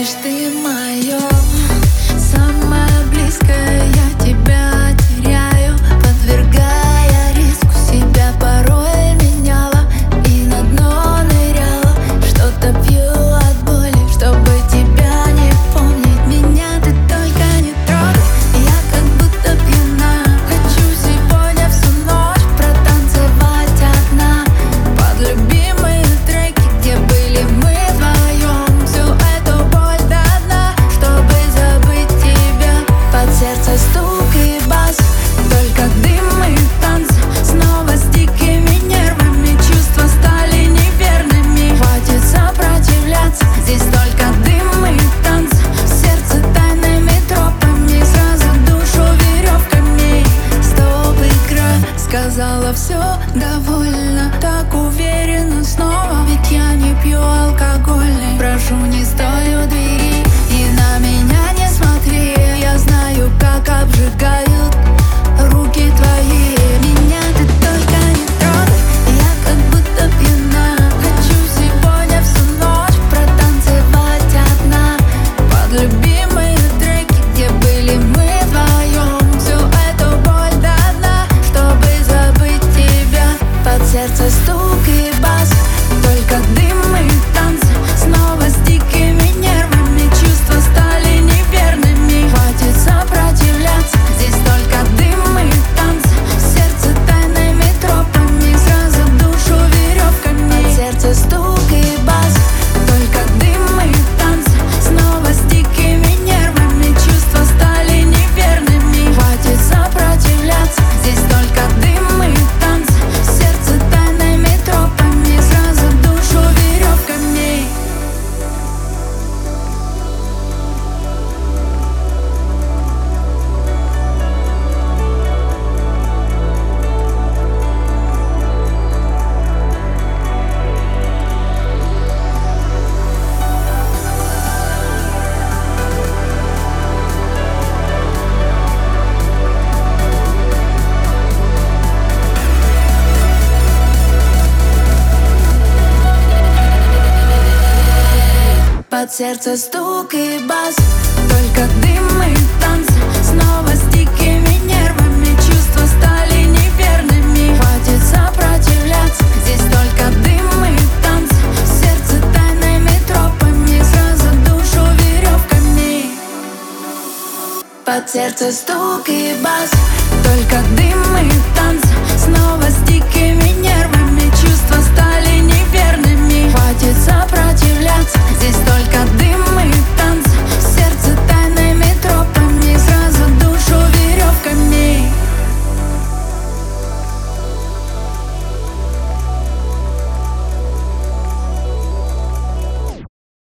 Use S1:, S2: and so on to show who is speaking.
S1: знаешь, ты мое. сказала все довольно Так уверенно снова Ведь я не пью алкогольный Прошу не стоит Под сердце стук и бас. Только дым и танц Снова с дикими нервами Чувства стали неверными. Хватит сопротивляться Здесь только дым и танц. Сердце тайными тропами Сразу душу веревками. Под сердце стук и бас. Только дым и танц Снова